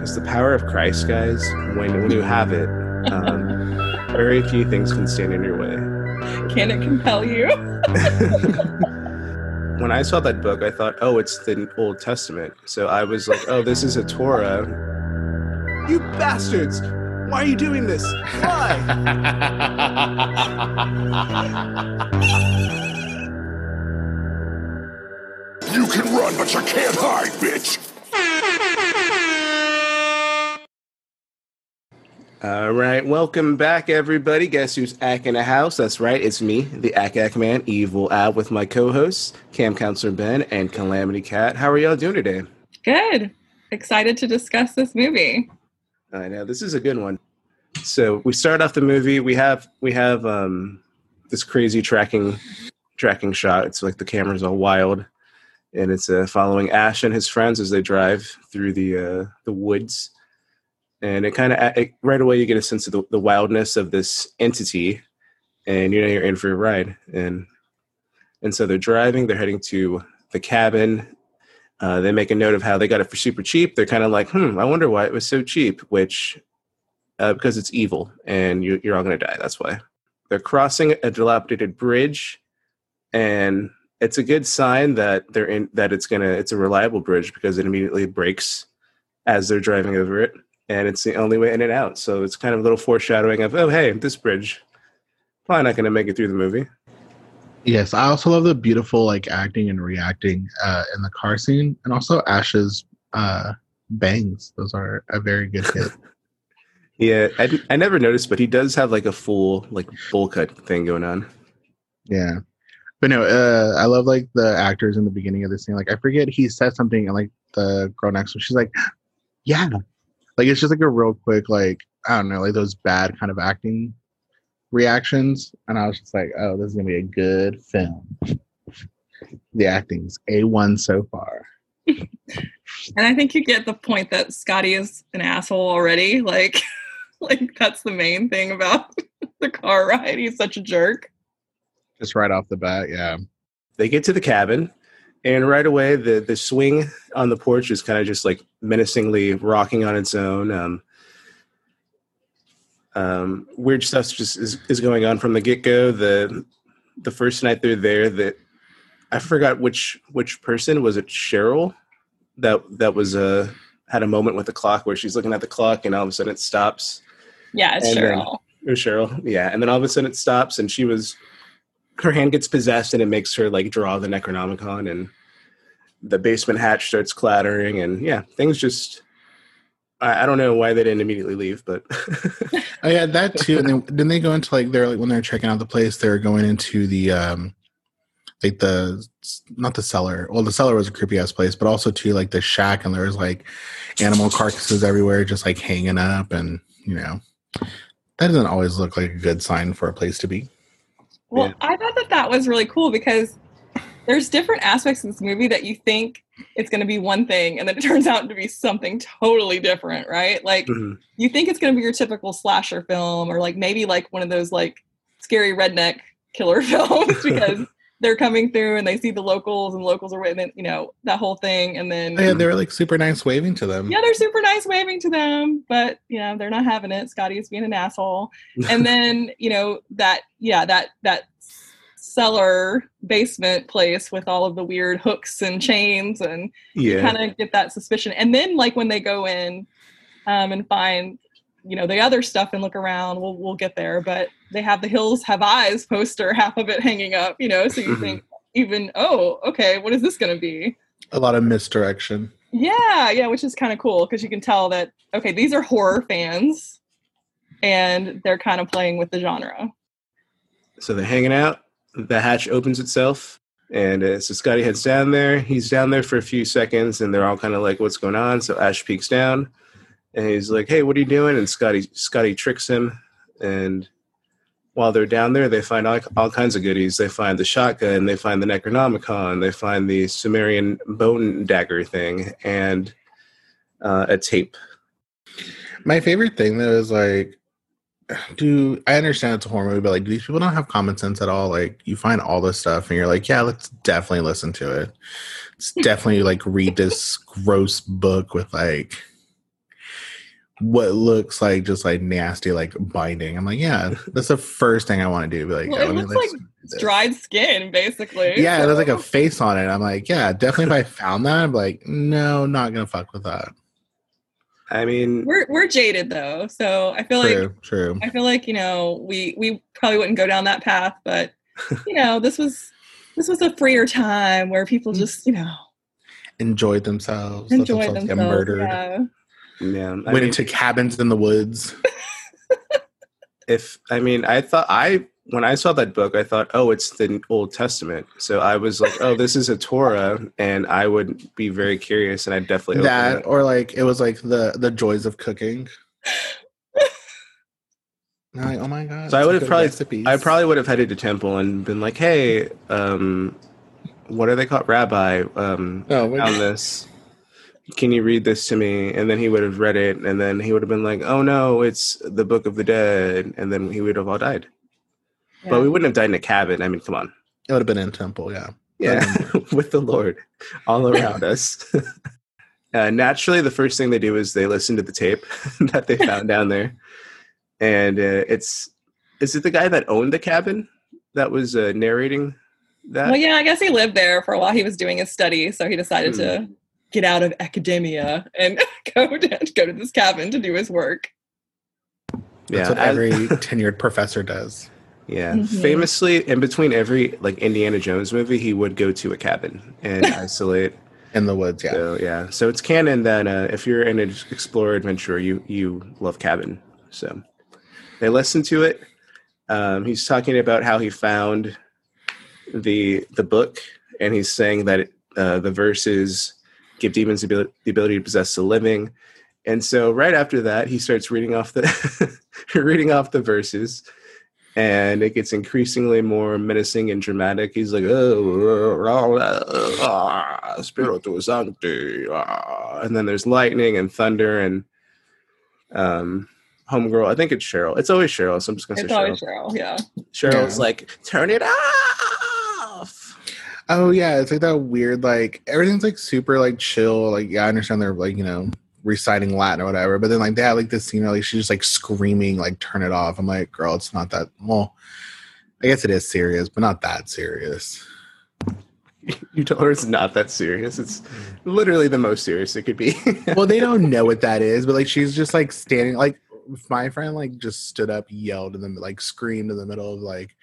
Because the power of Christ, guys, when when you have it, um, very few things can stand in your way. Can it compel you? when I saw that book, I thought, oh, it's the Old Testament. So I was like, oh, this is a Torah. You bastards! Why are you doing this? Why? You can run, but you can't hide, bitch! All right, welcome back, everybody. Guess who's Ack in the house? That's right, it's me, the Ack Ack Man, Evil Ab, with my co-hosts, Cam Counselor Ben and Calamity Cat. How are y'all doing today? Good. Excited to discuss this movie. I know this is a good one. So we start off the movie. We have we have um, this crazy tracking tracking shot. It's like the camera's all wild, and it's uh, following Ash and his friends as they drive through the uh, the woods. And it kind of right away you get a sense of the, the wildness of this entity, and you know you're in for a ride. And and so they're driving. They're heading to the cabin. Uh, they make a note of how they got it for super cheap. They're kind of like, hmm, I wonder why it was so cheap. Which uh, because it's evil and you, you're all going to die. That's why. They're crossing a dilapidated bridge, and it's a good sign that they're in that it's gonna it's a reliable bridge because it immediately breaks as they're driving over it, and it's the only way in and out. So it's kind of a little foreshadowing of oh hey this bridge probably not going to make it through the movie. Yes, I also love the beautiful like acting and reacting uh, in the car scene, and also Ash's uh, bangs. Those are a very good hit. Yeah, I, I never noticed, but he does have like a full like bowl cut thing going on. Yeah, but no, uh, I love like the actors in the beginning of the scene. Like I forget he said something, and like the girl next to him, she's like, "Yeah," like it's just like a real quick like I don't know, like those bad kind of acting reactions, and I was just like, "Oh, this is gonna be a good film." The acting's a one so far. and I think you get the point that Scotty is an asshole already. Like. like that's the main thing about the car ride. He's such a jerk. Just right off the bat, yeah. They get to the cabin, and right away the the swing on the porch is kind of just like menacingly rocking on its own. Um, um, weird stuff just is, is going on from the get go. The the first night they're there, that I forgot which which person was it. Cheryl that that was a uh, had a moment with the clock where she's looking at the clock and all of a sudden it stops yeah, it's and Cheryl. Then, Cheryl. Yeah. And then all of a sudden it stops and she was her hand gets possessed and it makes her like draw the Necronomicon and the basement hatch starts clattering and yeah, things just I, I don't know why they didn't immediately leave, but oh yeah, that too. And then didn't they go into like they're like when they're checking out the place, they're going into the um like the not the cellar. Well, the cellar was a creepy ass place, but also too like the shack, and there was like animal carcasses everywhere, just like hanging up, and you know that doesn't always look like a good sign for a place to be. Well, yeah. I thought that that was really cool because there's different aspects of this movie that you think it's going to be one thing and then it turns out to be something totally different, right? Like mm-hmm. you think it's going to be your typical slasher film or like maybe like one of those like scary redneck killer films because they're coming through and they see the locals and locals are waiting, you know, that whole thing. And then oh, yeah, they're like super nice waving to them. Yeah, they're super nice waving to them, but you know, they're not having it. Scotty is being an asshole. and then, you know, that yeah, that that cellar basement place with all of the weird hooks and chains and yeah. kind of get that suspicion. And then like when they go in um, and find you know the other stuff and look around we'll we'll get there but they have the hills have eyes poster half of it hanging up you know so you mm-hmm. think even oh okay what is this going to be a lot of misdirection yeah yeah which is kind of cool because you can tell that okay these are horror fans and they're kind of playing with the genre so they're hanging out the hatch opens itself and uh, so scotty heads down there he's down there for a few seconds and they're all kind of like what's going on so ash peeks down and he's like, "Hey, what are you doing?" And Scotty Scotty tricks him, and while they're down there, they find all, all kinds of goodies. They find the shotgun, they find the Necronomicon, they find the Sumerian bone dagger thing, and uh, a tape. My favorite thing though is like, do I understand it's a horror movie, but like, these people don't have common sense at all? Like, you find all this stuff, and you're like, yeah, let's definitely listen to it. Let's definitely like read this gross book with like what looks like just like nasty like binding. I'm like, yeah, that's the first thing I want to do. Be like, Well, "Oh, it looks like, like do this." dried skin, basically. Yeah, there's like a face on it. I'm like, yeah, definitely. If I found that, I'm like, no, not gonna fuck with that. I mean, we're we're jaded though, so I feel like True, true. I feel like you know we we probably wouldn't go down that path, but you know this was this was a freer time where people mm. just you know Enjoyed themselves. let enjoyed themselves themselves. Get murdered. Yeah. Yeah. I Went mean, into cabins in the woods. if I mean, I thought I when I saw that book, I thought, oh, it's the Old Testament. So I was like, oh, this is a Torah, and I would be very curious, and I'd definitely open that it. or like it was like the the joys of cooking. Like, oh my god! So I would have probably- recipes. I probably would have headed to temple and been like, hey, um, what are they called, Rabbi? Um, oh found this. Can you read this to me? And then he would have read it, and then he would have been like, "Oh no, it's the Book of the Dead," and then he would have all died. But we wouldn't have died in a cabin. I mean, come on, it would have been in temple. Yeah. yeah, with the Lord all around us. uh, naturally, the first thing they do is they listen to the tape that they found down there, and uh, it's is it the guy that owned the cabin that was uh, narrating that? Well, yeah, I guess he lived there for a while. He was doing his study, so he decided Hmm. to get out of academia and go to go to this cabin to do his work. That's what every tenured professor does. Yeah, Mhm. famously, in between every like Indiana Jones movie, he would go to a cabin and isolate. In the woods, yeah. So yeah, so it's canon that uh, if you're an explorer adventurer, you you love cabin. So they listen to it. Um, he's talking about how he found the the book, and he's saying that uh, the verses give demons the abil- the ability to possess the living. And so right after that, he starts reading off the reading off the verses, and it gets increasingly more menacing and dramatic. He's like, "Oh, ah, Spiritu Sancti," ah," and then there's lightning and thunder and um, homegirl. I think it's Cheryl. It's always Cheryl, so I'm just gonna It's say Cheryl. It's always Cheryl, yeah. Cheryl's Yeah. like, "Turn it off." Oh yeah, it's like that weird like everything's like super like chill. Like yeah, I understand they're like you know reciting Latin or whatever, but then like they had like this scene where like she's just like screaming like turn it off. I'm like, girl, it's not that. Well, I guess it is serious, but not that serious. You told her it's not that serious. It's literally the most serious it could be. well, they don't know what that is, but like she's just like standing like my friend like just stood up, yelled, and then like screamed in the middle of like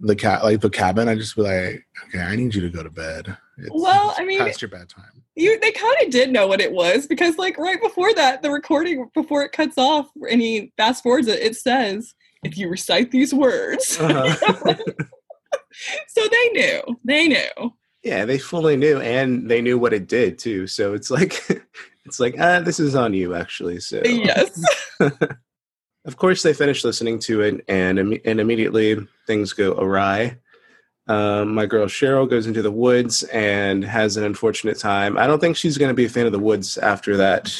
the cat like the cabin. I just be like, okay, I need you to go to bed. It's, Well, it's I mean- past your bedtime. You they kind of did know what it was because like right before that, the recording before it cuts off and he fast forwards it, it says, if you recite these words. Uh-huh. so they knew. They knew. yeah, they fully knew, and they knew what it did too. So it's like, it's like, ah, this is on you, actually. So Yes. of course, they finish listening to it, and and immediately things go awry. Um, my girl Cheryl goes into the woods and has an unfortunate time. I don't think she's going to be a fan of the woods after that.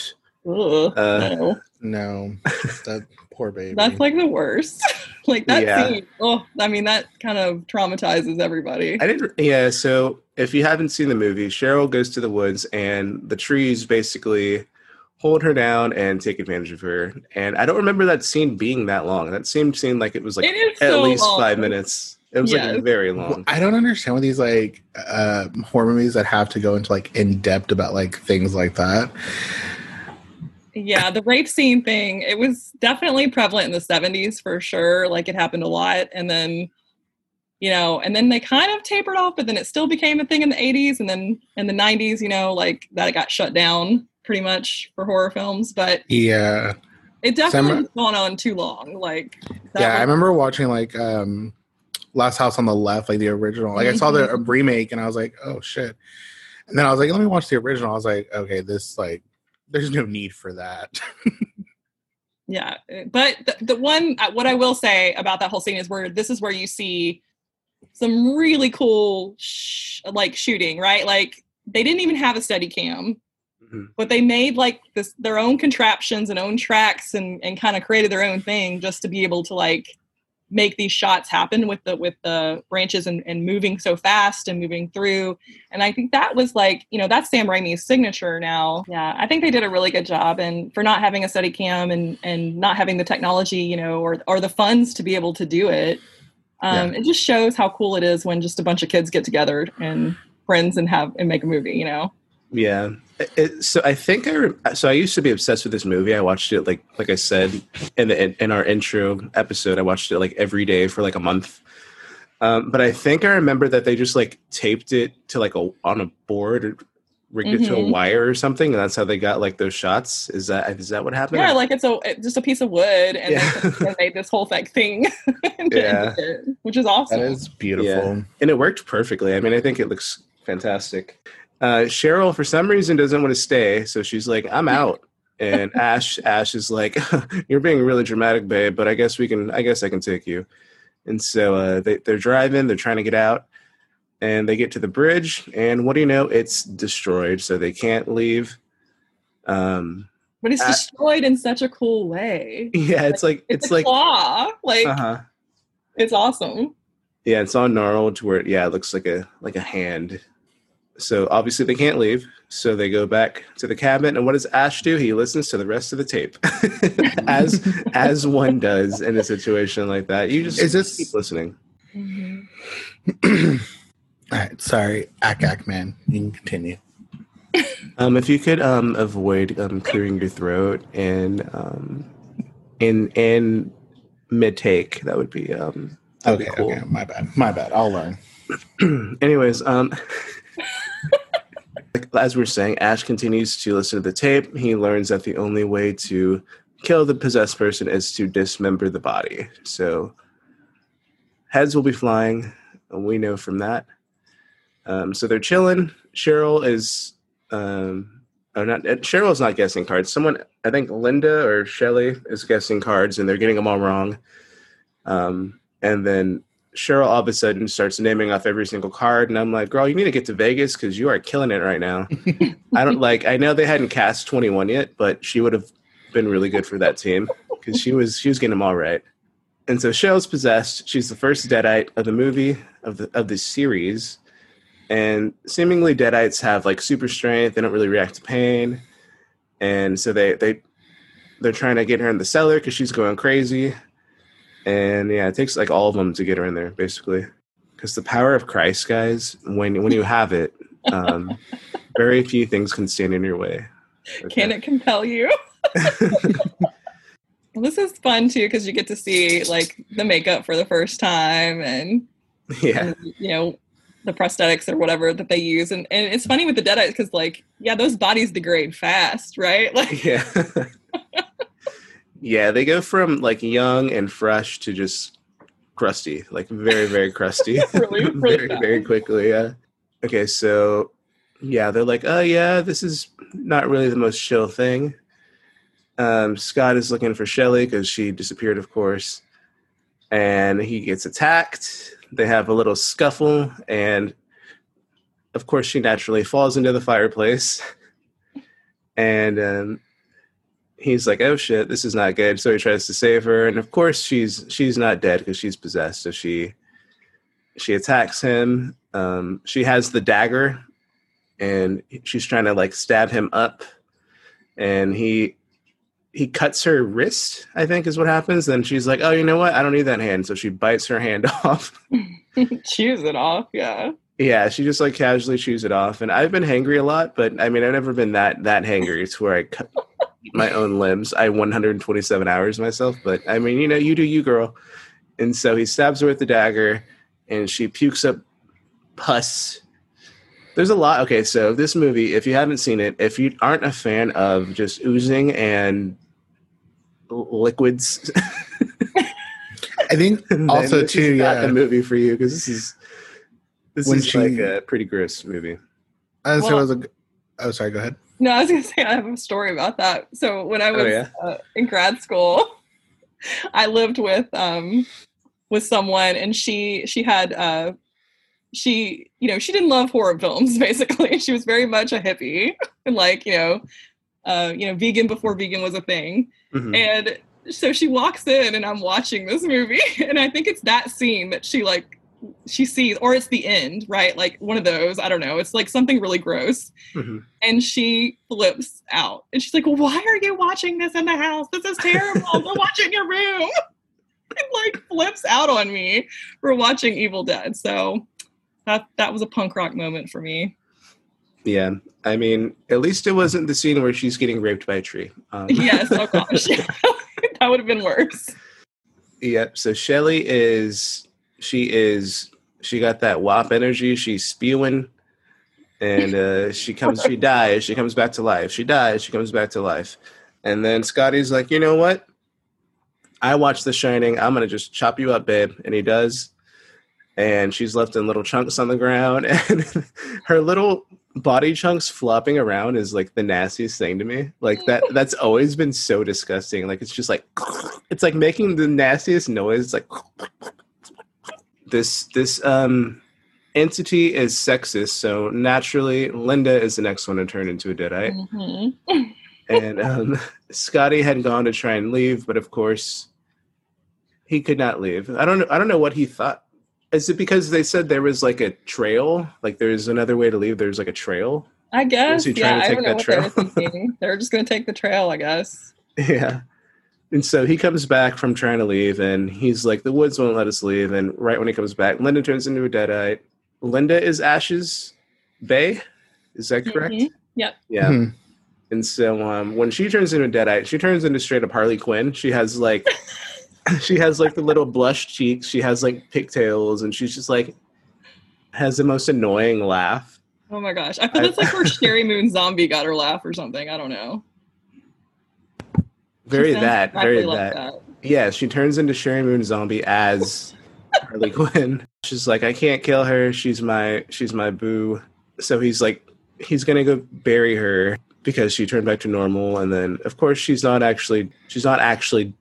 Ugh, Uh, no. No, that poor baby. That's like the worst. like that Yeah. scene. Oh, I mean that kind of traumatizes everybody. I didn't. Yeah. So if you haven't seen the movie, Cheryl goes to the woods, and the trees basically hold her down and take advantage of her. And I don't remember that scene being that long. That scene seemed like it was like it is at so least long. five minutes. It was Yes. like very Well, long. I don't understand what these like uh horror movies that have to go into like in depth about like things like that. Yeah, the rape scene thing, it was definitely prevalent in the 70s for sure. Like it happened a lot. And then, you know, and then they kind of tapered off, but then it still became a thing in the 80s. And then in the 90s, you know, like that it got shut down pretty much for horror films. But Yeah, it definitely has gone on too long. Like, yeah. I remember watching like um Last House on the Left, like the original. Like I saw the Mhm. remake and I was like, oh shit. And then I was like, let me watch the original. I was like, okay, this like there's no need for that. Yeah, uh, but the, the one uh, what I will say about that whole scene is where this is where you see some really cool sh- like shooting, right? Like they didn't even have a steady cam, Mhm. but they made like this their own contraptions and own tracks and and kind of created their own thing just to be able to like make these shots happen with the with the branches and, and moving so fast and moving through. And i think that was like you know that's sam raimi's signature now. Yeah i think they did a really good job and for not having a steady cam and and not having the technology you know or or the funds to be able to do it. Um, it just shows how cool it is when just a bunch of kids get together and friends and have and make a movie you know? Yeah. It, so I think I re- so I used to be obsessed with this movie. I watched it like like I said in the in, in our intro episode. I watched it like every day for like a month. Um, but I think I remember that they just like taped it to like a on a board or rigged it to a Mhm. wire or something, and that's how they got like those shots. Is that is that what happened? yeah like it's a it- just a piece of wood and Yeah. then they made this whole like thing Yeah. it, which is awesome That is beautiful. and it worked perfectly. I mean, I think it looks fantastic. Uh, Cheryl, for some reason, doesn't want to stay, so she's like, "I'm out." And Ash, Ash is like, "You're being really dramatic, babe, but I guess we can. I guess I can take you." And so uh, they, they're driving. They're trying to get out, and they get to the bridge. And what do you know? It's destroyed, so they can't leave. Um, but it's destroyed in such a cool way yeah, it's like it's, it's a like claw like uh-huh. it's awesome Yeah, it's all gnarled to where yeah, it looks like a like a hand. So obviously they can't leave. So they go back to the cabin, and what does Ash do? He listens to the rest of the tape, as as one does in a situation like that. You just Is this- keep listening. Mm-hmm. All right, sorry, Ack Ack man. You can continue. Um, if you could um, avoid um, clearing your throat and um, in in mid take, that would be um, Okay, be cool. okay, my bad, my bad. I'll learn. Anyways, um, as we're saying, Ash continues to listen to the tape. He learns that the only way to kill the possessed person is to dismember the body. So heads will be flying, we know from that. Um, so they're chilling. Cheryl is, um, oh, not uh, Cheryl's not guessing cards. Someone, I think Linda or Shelly is guessing cards, and they're getting them all wrong. Um, and then Cheryl all of a sudden starts naming off every single card, and I'm like, "Girl, you need to get to Vegas because you are killing it right now." I don't like. I know they hadn't cast 21 yet, but she would have been really good for that team because she was she was getting them all right. And so Cheryl's possessed. She's the first Deadite of the movie of the of the series, and seemingly Deadites have like super strength. They don't really react to pain, and so they they they're trying to get her in the cellar because she's going crazy. And yeah, it takes like all of them to get her in there, basically. Because the power of Christ, guys, when when you have it, um, very few things can stand in your way. can it compel you? Well, this is fun too because you get to see like the makeup for the first time and, Yeah, and, you know the prosthetics or whatever that they use. And, and it's funny with the deadites because like yeah those bodies degrade fast right? Like yeah, yeah. They go from like young and fresh to just crusty, like very, very crusty, Really, really very, fast. very quickly. Yeah. Okay, so yeah, they're like, oh yeah, this is not really the most chill thing. Um, Scott is looking for Shelly because she disappeared, of course, and he gets attacked. They have a little scuffle, and of course, she naturally falls into the fireplace. And um, he's like, "Oh shit, this is not good." So he tries to save her, and of course, she's she's not dead because she's possessed. So she she attacks him. Um, she has the dagger, and she's trying to like stab him up, and he he cuts her wrist. I think is what happens. Then she's like, "Oh, you know what? I don't need that hand." So she bites her hand off. chews it off yeah Yeah, she just like casually chews it off. And I've been hangry a lot, but I mean, I've never been that that hangry to where I cut my own limbs. I 127 hours myself, but I mean, you know, you do you, girl. And so he stabs her with the dagger, and she pukes up pus. There's a lot. Okay, so this movie, if you haven't seen it, if you aren't a fan of just oozing and liquids, I think also this too, is not yeah. the movie for you because this is this When is she- like a pretty gross movie. As Well- it was a. Oh, sorry. Go ahead. No i was gonna say i have a story about that so when i Oh, was yeah? uh, in grad school i lived with um with someone and she she had uh she you know she didn't love horror films basically she was very much a hippie and like you know uh you know vegan before vegan was a thing Mhm. and so she walks in and I'm watching this movie and I think it's that scene that she like she sees or it's the end, right? Like one of those, I don't know. It's like something really gross. Mhm. And she flips out. And she's like, "Why are you watching this in the house? This is terrible. Go watch it in your room." And like flips out on me for watching Evil Dead. So that that was a punk rock moment for me. Yeah, I mean, at least it wasn't the scene where she's getting raped by a tree. Um, Yes, oh gosh. that would have been worse. Yep. So Shelly is she is she got that WAP energy. She's spewing, and uh, she comes. She dies. She comes back to life. She dies. She comes back to life. And then Scotty's like, you know what? I watched The Shining. I'm gonna just chop you up, babe. And he does. And she's left in little chunks on the ground, and her little body chunks flopping around is like the nastiest thing to me. Like that. That's always been so disgusting. Like it's just like it's like making the nastiest noise. It's like this this um entity is sexist, so naturally Linda is the next one to turn into a deadite. Mhm. and um, Scotty had gone to try and leave, but of course he could not leave. I don't know. I don't know what he thought. Is it because they said there was like a trail? Like there's another way to leave. There's like a trail. I guess. he Yeah, trying to I don't know that what they were thinking. They're just going to take the trail, I guess. Yeah. And so he comes back from trying to leave, and he's like, "The woods won't let us leave." And right when he comes back, Linda turns into a deadite. Linda is Ash's bae. Is that correct? Mhm. Yep. Yeah. Mhm. And so um, when she turns into a deadite, she turns into straight up Harley Quinn. She has like, she has like the little blush cheeks. She has like pigtails, and she's just like, has the most annoying laugh. Oh my gosh. I feel I- that's like where Sheri Moon Zombie got her laugh or something. I don't know. Very that, very exactly that. like Yeah, she turns into Sheri Moon Zombie as Harley Quinn. She's like, I can't kill her. She's my she's my boo. So he's like, he's gonna go bury her because she turned back to normal. And then, of course, she's not actually she's not actually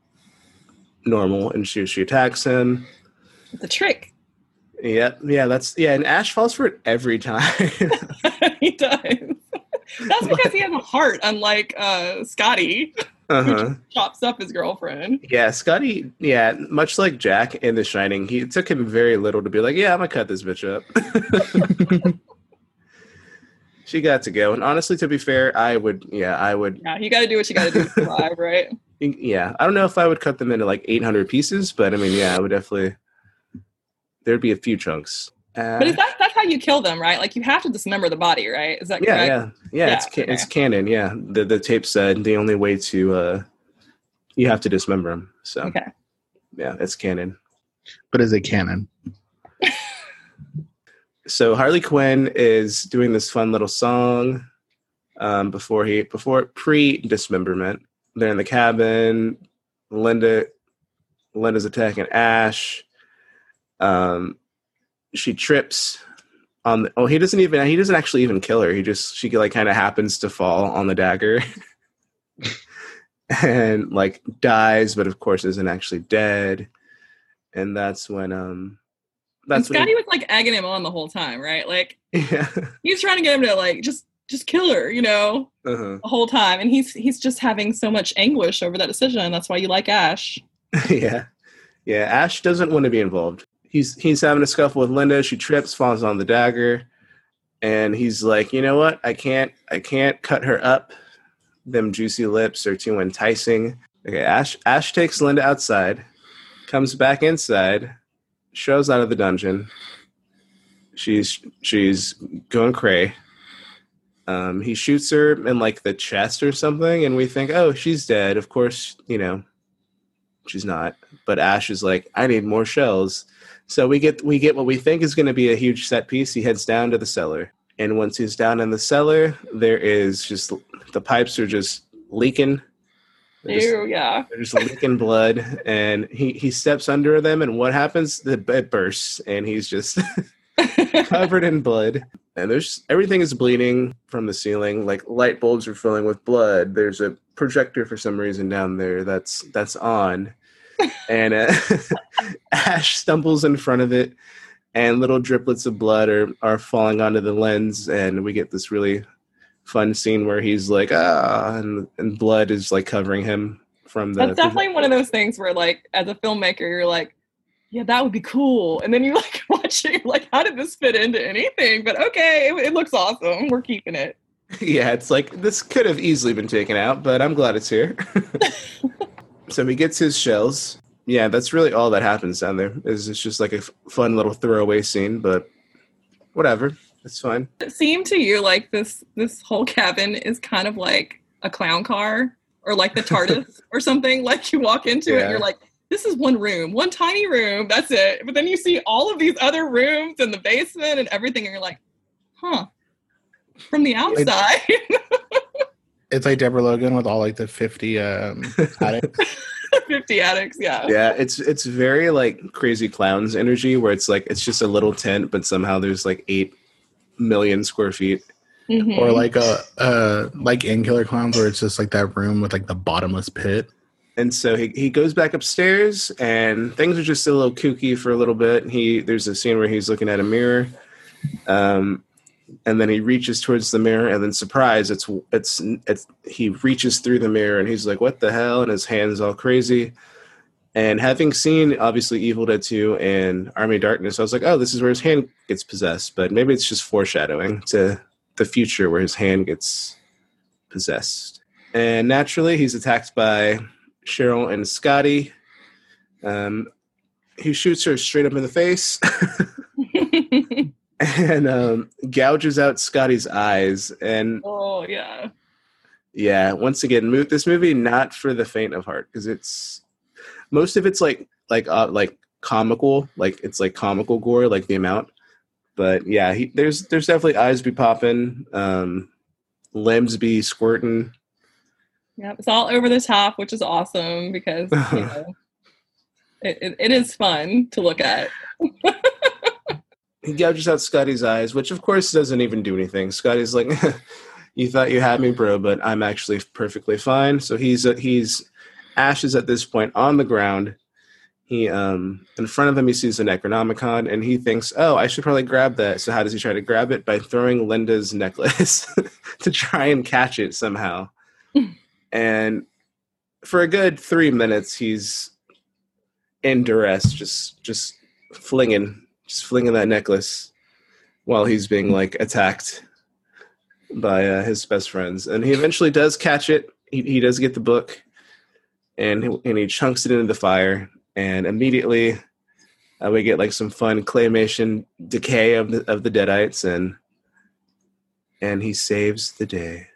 normal, and she she attacks him. The trick. Yeah, yeah, that's yeah. And Ash falls for it every time. he does. That's because he has a heart, unlike uh, Scotty, uh who huh. just chops up his girlfriend. Yeah, Scotty. Yeah, much like Jack in The Shining, he it took him very little to be like, "Yeah, I'm gonna cut this bitch up." she got to go, and honestly, to be fair, I would. Yeah, I would. Yeah, you got to do what you got to do to survive, right? Yeah, I don't know if I would cut them into like 800 pieces, but I mean, yeah, I would definitely. There'd be a few chunks. Uh, But is that that's how you kill them, right? Like you have to dismember the body, right? Is that yeah, correct? yeah, yeah. Yeah, It's ca- okay. it's canon. Yeah, the the tape said the only way to uh, you have to dismember them. So Okay. yeah, it's canon. But is it canon? so Harley Quinn is doing this fun little song um, before he before pre dismemberment. They're in the cabin. Linda Linda's attacking Ash. Um, she trips on the, oh he doesn't even he doesn't actually even kill her. He just she like kind of happens to fall on the dagger. and like dies, but of course isn't actually dead. And that's when um that's when Scotty was like egging him on the whole time, right? Like yeah. he's trying to get him to like just just kill her, you know, Uh-huh. the whole time, and he's he's just having so much anguish over that decision. That's why you like Ash. yeah. Yeah. Ash doesn't want to be involved. He's he's having a scuffle with Linda. She trips, falls on the dagger, and he's like, you know what? I can't I can't cut her up. Them juicy lips are too enticing. Okay, Ash Ash takes Linda outside, comes back inside, shows out of the dungeon. She's she's going cray. Um, he shoots her in like the chest or something, and we think, oh, she's dead. Of course, you know, she's not. But Ash is like, I need more shells. So we get we get what we think is going to be a huge set piece. He heads down to the cellar, and once he's down in the cellar, there is just the pipes are just leaking. They're just, Ew, yeah. they're just leaking blood, and he he steps under them, and what happens? The bed bursts, and he's just covered in blood. And there's everything is bleeding from the ceiling. Like light bulbs are filling with blood. There's a projector for some reason down there that's that's on, and uh, Ash stumbles in front of it, and little driplets of blood are are falling onto the lens, and we get this really fun scene where he's like ah, and and blood is like covering him from the. That's definitely one of those things where, like, as a filmmaker, you're like, yeah, that would be cool. And then you like watch it, like, how did this fit into anything? But okay, it, it looks awesome. We're keeping it. Yeah, it's like this could have easily been taken out, but I'm glad it's here. So he gets his shells. Yeah, that's really all that happens down there. Is it's just like a f- fun little throwaway scene, but whatever, it's fine. It seemed to you like this this whole cabin is kind of like a clown car or like the TARDIS or something. Like you walk into it, Yeah. and you're like, this is one room, one tiny room, that's it. But then you see all of these other rooms and the basement and everything, and you're like, huh. From the outside, It's like Deborah Logan with all like the 50 um attics. 50 attics, yeah. Yeah, it's it's very like crazy clowns energy, where it's like it's just a little tent, but somehow there's like eight million square feet. Mhm. or like a uh like in Killer Clowns where it's just like that room with like the bottomless pit. And so he, he goes back upstairs, and things are just a little kooky for a little bit. He there's a scene where he's looking at a mirror, um, and then he reaches towards the mirror, and then surprise, it's it's it's he reaches through the mirror, and he's like, "What the hell?" And his hands all crazy. And having seen obviously Evil Dead 2 and Army Darkness, I was like, "Oh, this is where his hand gets possessed." But maybe it's just foreshadowing to the future where his hand gets possessed. And naturally, he's attacked by Cheryl and Scotty. Um, he shoots her straight up in the face and um, gouges out Scotty's eyes. And oh, yeah. yeah, once again, mo- this movie not for the faint of heart because it's most of it's like like uh, like comical, like it's like comical gore, like the amount. But yeah, he, there's there's definitely eyes be popping, um, limbs be squirting. Yep, it's all over the top, which is awesome because you know, it, it, it is fun to look at. he gouges out Scotty's eyes, which of course doesn't even do anything. Scotty's like, "You thought you had me, bro, but I'm actually perfectly fine." So he's uh, he's ashes at this point on the ground. He um in front of him he sees the Necronomicon and he thinks, "Oh, I should probably grab that." So how does he try to grab it? By throwing Linda's necklace to try and catch it somehow. and for a good three minutes, he's in duress, just just flinging just flinging that necklace while he's being like attacked by uh, his best friends. And he eventually does catch it. He, he does get the book, and he, and he chunks it into the fire. And immediately, uh, we get like some fun claymation decay of the of the deadites, and and he saves the day.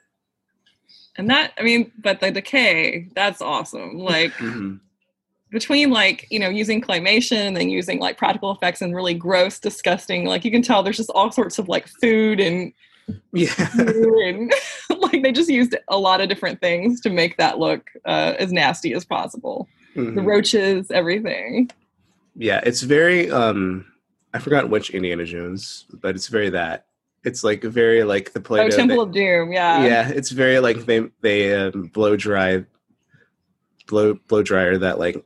And that, I mean, but the decay, that's awesome. Like, Mhm. Between like you know using claymation and then using like practical effects and really gross disgusting like you can tell there's just all sorts of like food and, Yeah, and like they just used a lot of different things to make that look uh, as nasty as possible the Mhm. roaches everything yeah. It's very um, I forgot which Indiana Jones, but it's very that. It's like very like the Play-Doh. oh temple of doom yeah yeah it's very like they they um, blow dry blow blow dryer that like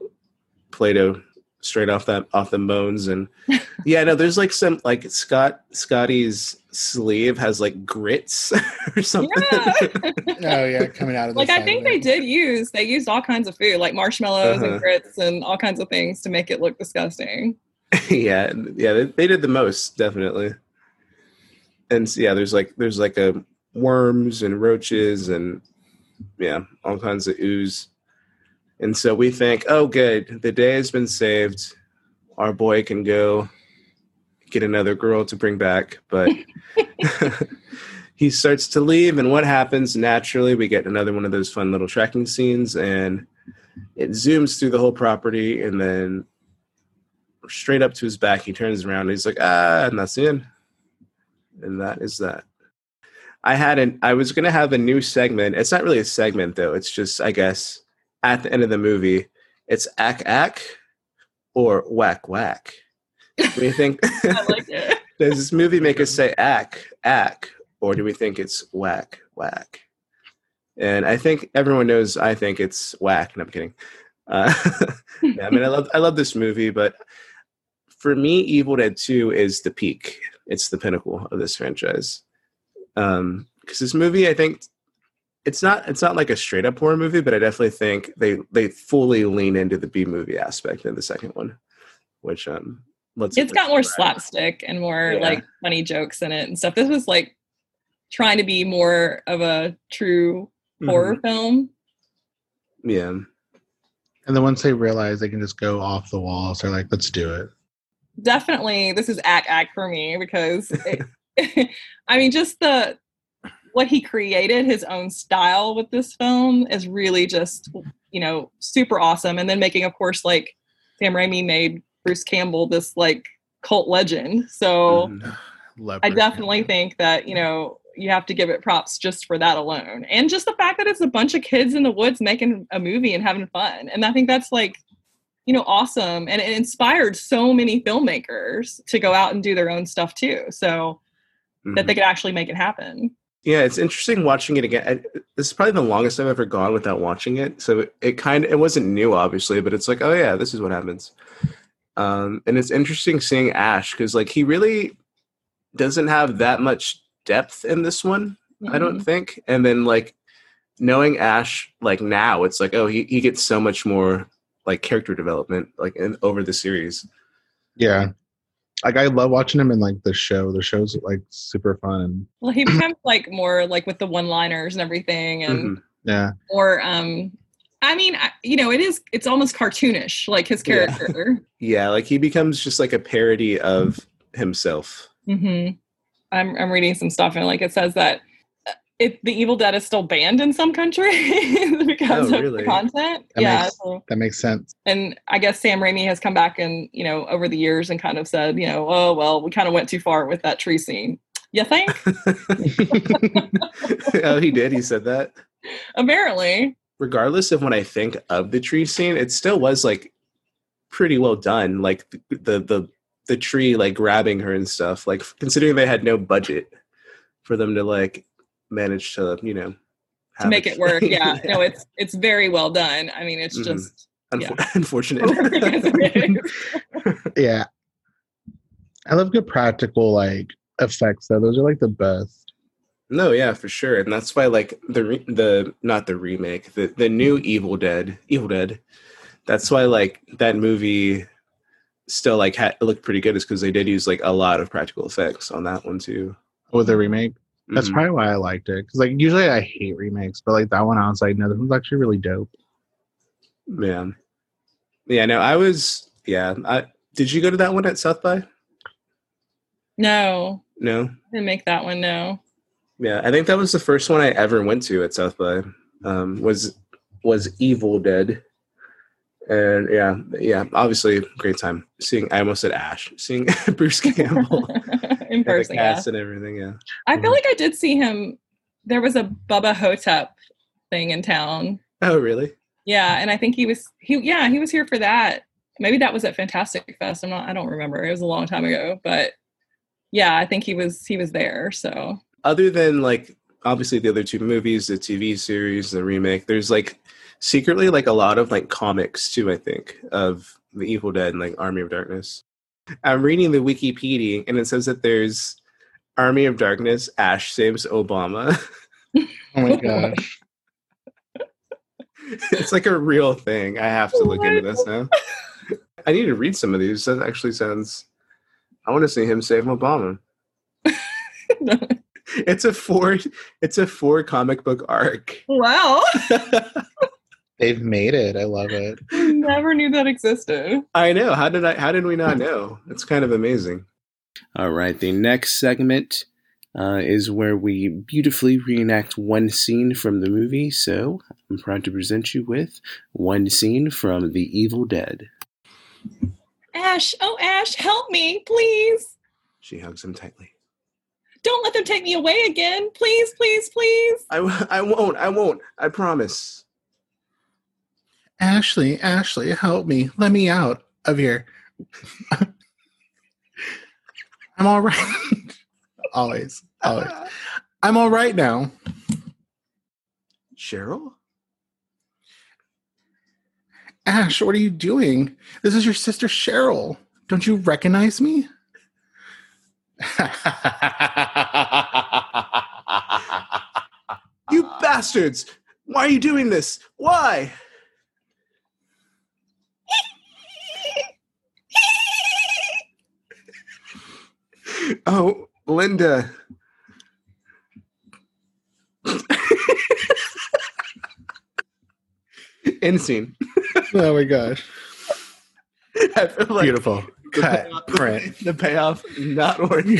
play-doh straight off that off the bones and yeah no there's like some like scott scotty's sleeve has like grits or something Yeah. Oh yeah, coming out of the like I think they did use they used all kinds of food like marshmallows Uh-huh. and grits and all kinds of things to make it look disgusting. yeah yeah they, they did the most definitely and so, yeah there's like there's like a worms and roaches and yeah all kinds of ooze and so we think oh good the day has been saved our boy can go get another girl to bring back but he starts to leave and what happens naturally we get another one of those fun little tracking scenes and it zooms through the whole property and then straight up to his back. He turns around and he's like, ah, and that's in. And that is that. I had an I was gonna have a new segment. It's not really a segment though. It's just I guess at the end of the movie, it's ack ack or whack whack. Do you think I like it. does this movie make us say ack ack or do we think it's whack whack? And I think everyone knows I think it's whack. No, I'm kidding. Uh, yeah, I mean, I love I love this movie, but for me, Evil Dead Two is the peak. It's the pinnacle of this franchise. Um, because this movie, I think, it's not it's not like a straight up horror movie, but I definitely think they they fully lean into the B movie aspect in the second one, which um let's It's got more let's- slapstick and more Yeah. like funny jokes in it and stuff. This was like trying to be more of a true Mhm. horror film. Yeah. And then once they realize they can just go off the walls, they're like, let's do it. Definitely, this is ack ack for me because it, I mean, just the what he created, his own style with this film is really just you know super awesome. And then making, of course, like Sam Raimi made Bruce Campbell this like cult legend. So. Love I definitely think that, you know, you have to give it props just for that alone. And just the fact that it's a bunch of kids in the woods making a movie and having fun. And I think that's like, you know, awesome. And it inspired so many filmmakers to go out and do their own stuff too. So that Mhm. they could actually make it happen. Yeah, it's interesting watching it again. I- This is probably the longest I've ever gone without watching it. So it, it kind of it wasn't new, obviously, but it's like, oh yeah, this is what happens. Um, and it's interesting seeing Ash because like he really doesn't have that much depth in this one. I don't Mhm. think. And then like knowing Ash like now, it's like oh he he gets so much more like character development like in over the series. Yeah. Like I love watching him in like the show. The show's like super fun. Well, he becomes like more like with the one liners and everything and Mhm. Yeah. or, um, I mean, I- you know, it is, it's almost cartoonish, like his character. Yeah, like he becomes just like a parody of himself. hmm I'm I'm reading some stuff and like it says that it the Evil Dead is still banned in some countries because Oh, of the content. That yeah, makes- so, That makes sense. and I guess Sam Raimi has come back and you know over the years and kind of said you know oh well we kind of went too far with that tree scene. You think? oh, he did. He said that. Apparently, Regardless of what I think of the tree scene, it still was like pretty well done. Like the the, the tree like grabbing her and stuff. Like considering they had no budget for them to like manage to you know to make it work. Yeah, no, it's it's it's very well done. I mean, it's Mhm. just unfortunate. yeah. I love good practical like effects though. Those are like the best. No, yeah, for sure, and that's why like the re- the not the remake, the the new Evil Dead, Evil Dead. That's why like that movie still like had looked pretty good, is because they did use like a lot of practical effects on that one too. With the remake. That's Mhm. probably why I liked it. Because like usually I hate remakes, but like that one I was like, no, this one's actually really dope. Man. yeah. No, I was yeah. I did you go to that one at South by? no, No. I didn't make that one. No, Yeah, I think that was the first one I ever went to at South by. Um, was was Evil Dead, and yeah, yeah, obviously great time seeing. I almost said Ash, seeing Bruce Campbell in person. Yeah. cast and everything. Yeah, I feel Mhm. like I did see him. There was a Bubba Ho-Tep thing in town. Oh, really? Yeah, and I think he was he yeah, he was here for that. Maybe that was at Fantastic Fest. I'm not I don't remember. It was a long time ago, but yeah, I think he was he was there. So Other than like obviously the other two movies, the TV series, the remake, there's like secretly like a lot of like comics too. I think of the Evil Dead and like Army of Darkness. I'm reading the Wikipedia and it says that there's Army of Darkness, Ash saves Obama. Oh my gosh. it's like a real thing. I have to look into this now. I need to read some of these. That actually sounds. I want to see him save Obama. It's a four. It's a four comic book arc. wow. They've made it. I love it. Never knew that existed. I know. How did I? How did we not know? It's kind of amazing. All right. The next segment uh, is where we beautifully reenact one scene from the movie. So I'm proud to present you with one scene from The Evil Dead. Ash, oh Ash, help me, please. She hugs him tightly. Don't let them take me away again. Please, please, please. I, w- I won't. I won't. I promise. Ashley, Ashley, help me. Let me out of here. I'm all right. always. Always. I'm all right now. Cheryl. Ash, what are you doing? This is your sister Cheryl. Don't you recognize me? You bastards! Why are you doing this? Why? Oh, Linda. End scene. Oh my gosh. I feel like Beautiful. the Cut. payoff- Print. The payoff not working.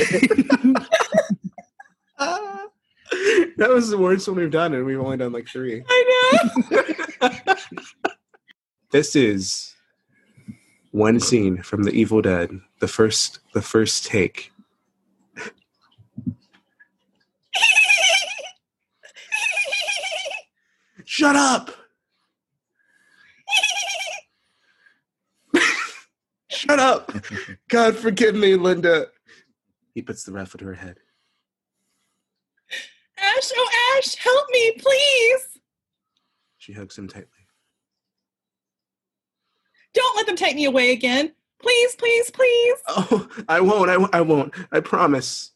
Ah. that was the worst one we've done, and we've only done like three. I know. This is one scene from The Evil Dead. The first, the first take. Shut up! Shut up! God forgive me, Linda. He puts the rifle to her head. Ash, oh Ash, help me, please. She hugs him tightly. Don't let them take me away again. Please, please, please. Oh, I won't. I, won't- I won't. I promise.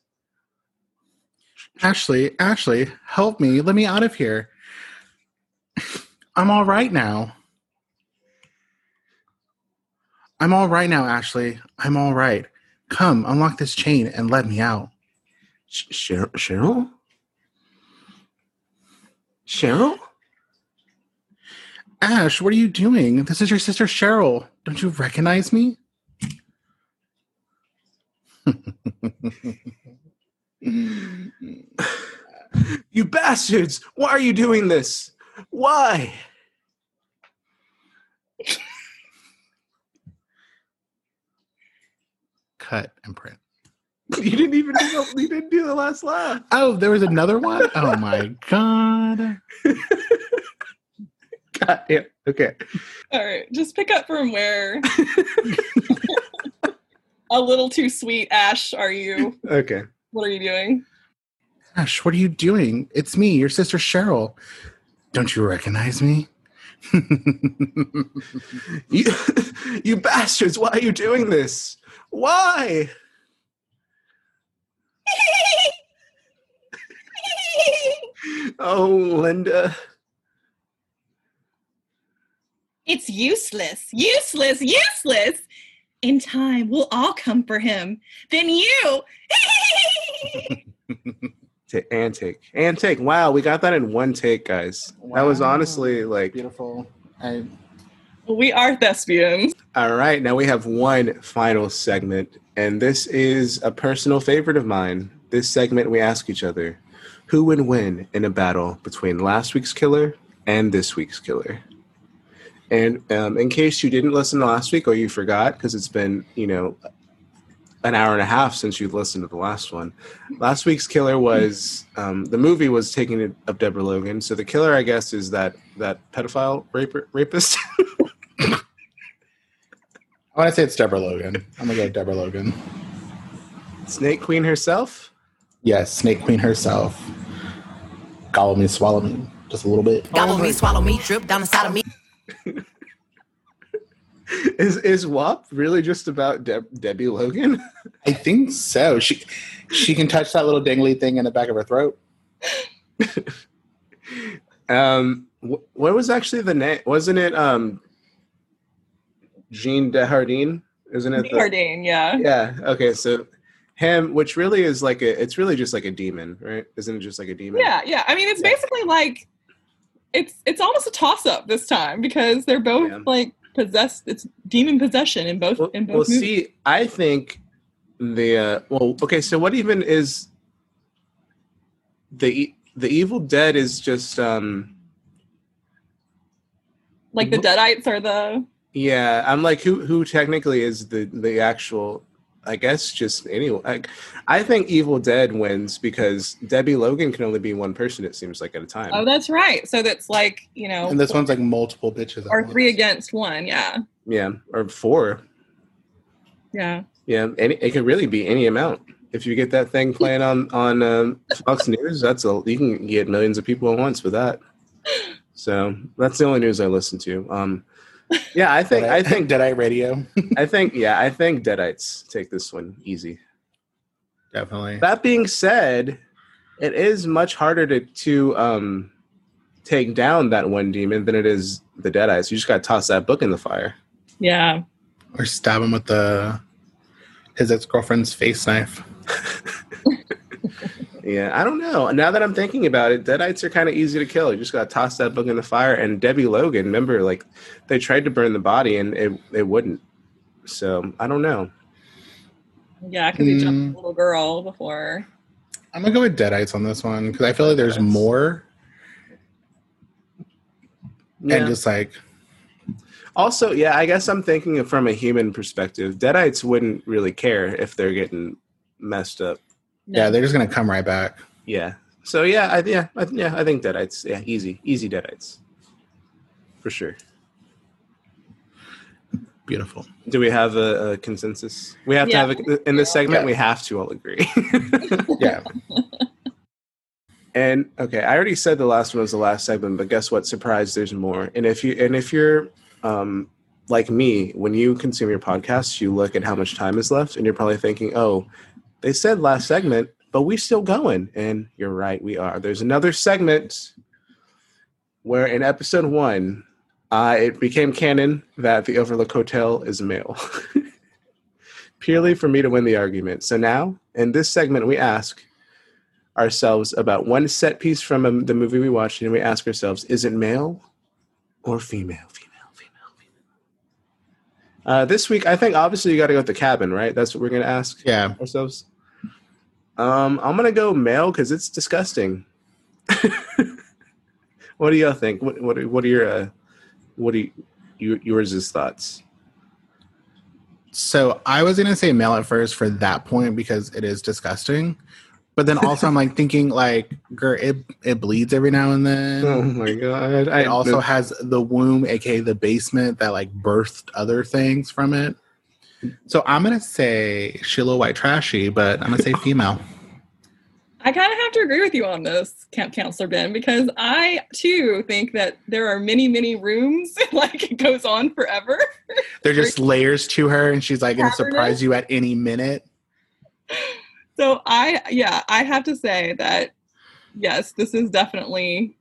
Ashley, Ashley, help me. Let me out of here. I'm all right now. I'm all right now, Ashley. I'm all right. Come, unlock this chain and let me out. Cheryl? Cheryl? Ash, what are you doing? This is your sister Cheryl. Don't you recognize me? You bastards! Why are you doing this? Why? Cut and print. You didn't even do the, you didn't do the last laugh. Oh, there was another one? Oh my god. God, yeah. Okay. All right, just pick up from where. A little too sweet, Ash. Are you? Okay. What are you doing? Ash, what are you doing? It's me, your sister Cheryl. Don't you recognize me? You, you bastards! Why are you doing this? Why? Oh, Linda. It's useless, useless, useless. In time, we'll all come for him. Then you. Ta- and take and take. Wow, we got that in one take, guys. That was honestly like Beautiful. I we are thespians. all right. Now we have one final segment, and this is a personal favorite of mine. This segment, we ask each other, who would win in a battle between last week's killer and this week's killer. And um, in case you didn't listen to last week or you forgot, because it's been you know an hour and a half since you've listened to the last one. Last week's killer was um, the movie was taking it of Deborah Logan. So the killer, I guess, is that that pedophile raper, rapist. I want to say it's Deborah Logan. I'm gonna go Deborah Logan. Snake Queen herself. Yes, Snake Queen herself. Gobble me, swallow me, just a little bit. Gobble me, swallow me, drip down the side of me. Is is WAP really just about Deb- Debbie Logan? I think so. She she can touch that little dangly thing in the back of her throat. Um, wh- what was actually the name? Wasn't it um, Jean Dehardine? Isn't it? the- Hardane, yeah. Yeah. Okay. So him, which really is like a, it's really just like a demon, right? Isn't it just like a demon? Yeah, yeah. I mean, it's Yeah. basically like it's it's almost a toss up this time because they're both Yeah. like possessed. It's demon possession in both Well, in both well movies. see, I think the uh, well, okay. So what even is the the Evil Dead is just um like the Deadites are the yeah. I'm like who who technically is the the actual. I guess just anyone. I, I think Evil Dead wins because Debbie Logan can only be one person. It seems like at a time. oh, that's right. So that's like you know, And this one's like multiple bitches. at or once. three against one. Yeah, yeah, or four. yeah. Yeah, any, it could really be any amount. If you get that thing playing on on um, Fox News, that's a you can get millions of people at once with that. So that's the only news I listen to. Um, yeah, I think I think Deadite Radio. I think yeah, I think Deadites take this one easy. Definitely. That being said, it is much harder to to um, take down that one demon than it is the Deadites. You just got to toss that book in the fire. Yeah. Or stab him with the his ex girlfriend's face knife. Yeah, I don't know. Now that I'm thinking about it, Deadites are kind of easy to kill. You just got to toss that book in the fire. And Debbie Logan, remember, like they tried to burn the body and it it wouldn't. So I don't know. Yeah, because he jumped Mm. a little girl before. I'm gonna go with Deadites on this one because I feel like there's more Yeah. and just like Also, yeah, I guess I'm thinking from a human perspective. Deadites wouldn't really care if they're getting messed up. No. yeah, they're just gonna come right back. Yeah. So yeah, I, yeah, I, yeah, I think Deadites. Yeah, easy, easy Deadites, for sure. Beautiful. Do we have a, a consensus? We have Yeah. to have a, in this segment. Yeah. We have to all agree. Yeah. and okay, I already said the last one was the last segment, but guess what? Surprise! There's more. And if you and if you're um, like me, when you consume your podcasts, you look at how much time is left, and you're probably thinking, "Oh, they said last segment, but we're still going." And you're right, we are. There's another segment where in episode one, uh, it became canon that the Overlook Hotel is male. Purely for me to win the argument. So now, in this segment, we ask ourselves about one set piece from um, the movie we watched, and we ask ourselves, is it male or female. Uh, this week, I think obviously you got to go with the cabin, right? That's what we're going to ask Yeah. ourselves. Um, I'm gonna go male because it's disgusting. what do y'all think? What what are, what are your uh, what are you, you, yours' thoughts? So I was gonna say male at first for that point because it is disgusting. But then also I'm like thinking like girl, it it bleeds every now and then. Oh my god! I It also has the womb, aka the basement that like birthed other things from it. So I'm gonna say she's a little white trashy, but I'm gonna say female. I kind of have to agree with you on this, Camp Counselor Ben, because I too think that there are many, many rooms. like it goes on forever. There's just layers to her, and she's like gonna surprise you at any minute. So I, yeah, I have to say that yes, this is definitely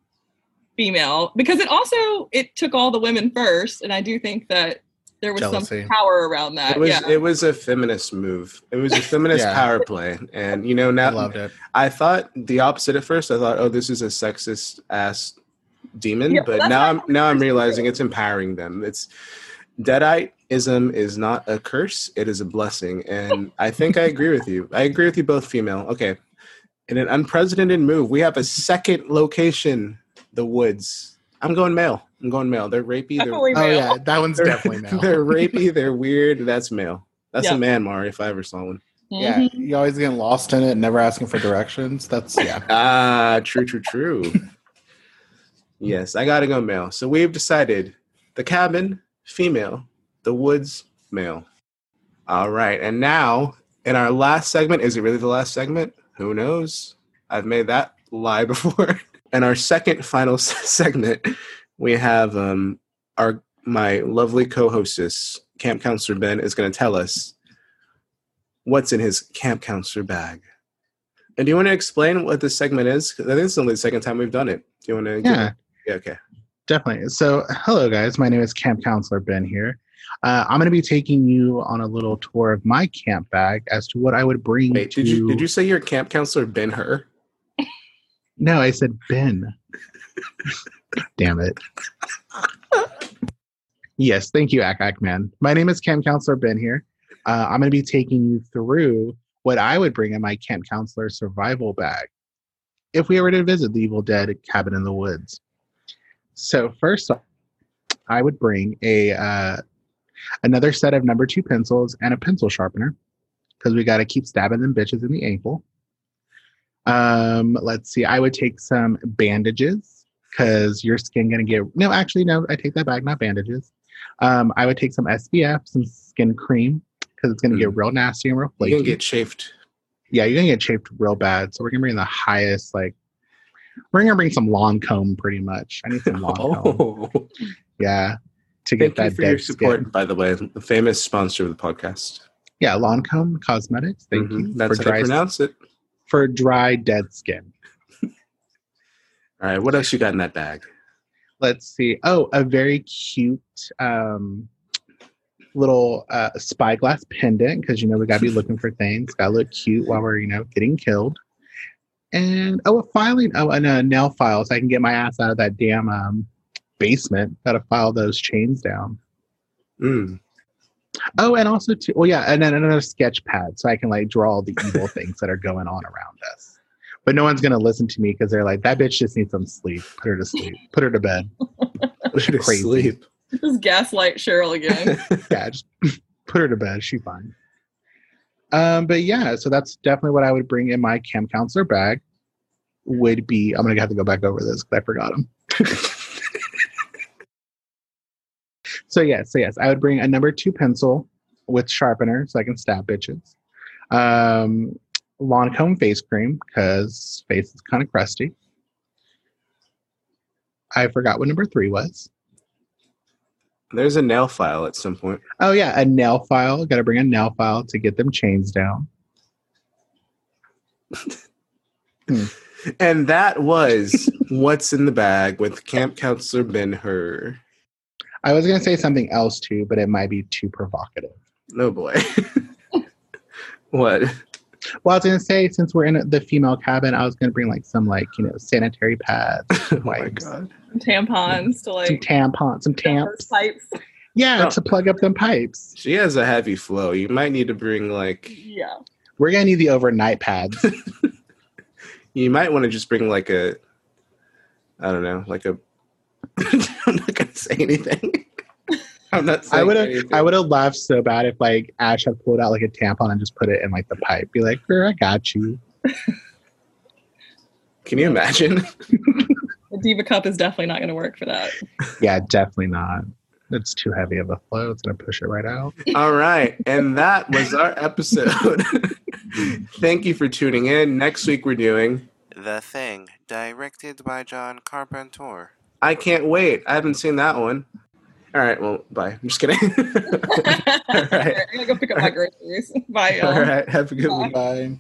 female because it also it took all the women first, and I do think that there was Jealousy. some power around that. it was yeah, it was a feminist move. It was a feminist Yeah. power play, and you know I now loved it. I thought the opposite at first. I thought, oh, this is a sexist ass demon, Yeah, but now I I'm now I'm realizing it's empowering them. It's Deaditism is not a curse; it is a blessing, and I think I agree with you. I agree with you both, female. Okay, in an unprecedented move, we have a second location: the woods. I'm going male. I'm going male. They're rapey. They're, definitely Oh male. yeah, that one's they're, definitely male. they're rapey. They're weird. That's male. That's Yeah. a man, Mari, if I ever saw one. Yeah, Mhm. you always getting lost in it, never asking for directions. That's yeah. Ah, true, true, true. yes, I gotta go male. So we've decided the cabin, female, the woods, male. All right, and now in our last segment, is it really the last segment? Who knows? I've made that lie before. in our second final segment, we have um our my lovely co-hostess, Camp Counselor Ben, is going to tell us what's in his camp counselor bag. And do you want to explain what this segment is? I think it's only the second time we've done it. Do you want to? Yeah, Yeah. Okay. Definitely. So, hello guys, my name is Camp Counselor Ben here. Uh, I'm going to be taking you on a little tour of my camp bag as to what I would bring. Wait. to... Did you did you say your camp counselor Ben Hur? No, I said Ben. Damn it. yes, thank you, Ack Ack Man. My name is Camp Counselor Ben here. Uh, I'm going to be taking you through what I would bring in my Camp Counselor survival bag if we were to visit the Evil Dead cabin in the woods. So first off, I would bring a uh, another set of number two pencils and a pencil sharpener because we got to keep stabbing them bitches in the ankle. Um, let's see. I would take some bandages because your skin gonna get no. Actually, no. I take that back. Not bandages. Um, I would take some SPF, some skin cream because it's gonna get real nasty and real flaky. You flaky. can get chafed. yeah, you're gonna get chafed real bad. So we're gonna bring the highest like. We're gonna bring some Lancome, pretty much. I need some Lancome. Oh, Yeah, to get thank that you for your support. skin. By the way, the famous sponsor of the podcast. Yeah, Lancome cosmetics. Thank Mhm. you That's for how dry you pronounce it. for dry dead skin. All right. What else you got in that bag? let's see. Oh, a very cute um, little uh, spyglass pendant because you know we gotta be looking for things. Gotta look cute while we're you know getting killed. And oh, a filing. Oh, and a nail file so I can get my ass out of that damn um, basement. Gotta file those chains down. Mm. Oh, and also too. Well, yeah, and then another sketch pad so I can like draw all the evil things that are going on around us. But no one's gonna listen to me because they're like, that bitch just needs some sleep. Put her to sleep. Put her to bed. She's crazy. Sleep. Just gaslight Cheryl again. yeah, just put her to bed. She's fine. Um, but yeah, so that's definitely what I would bring in my camp counselor bag. Would be I'm gonna have to go back over this because I forgot them. so yes, so yes, I would bring a number two pencil with sharpener so I can stab bitches. Um, Lancome face cream because face is kind of crusty. I forgot what number three was. There's a nail file at some point. Oh yeah, a nail file. Got to bring a nail file to get them chains down. And that was what's in the bag with camp counselor Ben Hur. I was gonna say something else too, but it might be too provocative. No boy. what? Well, I was gonna say since we're in the female cabin, I was gonna bring like some like you know sanitary pads, Oh wipes, god. Tampons to some like tampons, some tamps. pipes. Yeah, Oh. to plug up them pipes. She has a heavy flow. You might need to bring like Yeah. We're gonna need the overnight pads. you might want to just bring like a I don't know, like a I'm not gonna say anything. I'm not saying I would have. I would have laughed so bad if like Ash had pulled out like a tampon and just put it in like the pipe. Be like, girl, I got you. Can you imagine? The Diva Cup is definitely not going to work for that. Yeah, definitely not. It's too heavy of a flow. It's gonna push it right out. All right. And that was our episode. Thank you for tuning in. Next week we're doing The Thing, directed by John Carpenter. I can't wait. I haven't seen that one. All right, well, bye. I'm just kidding. All right. I'm going to go pick up my groceries. Bye, y'all. All right, have a good Bye. week. Bye.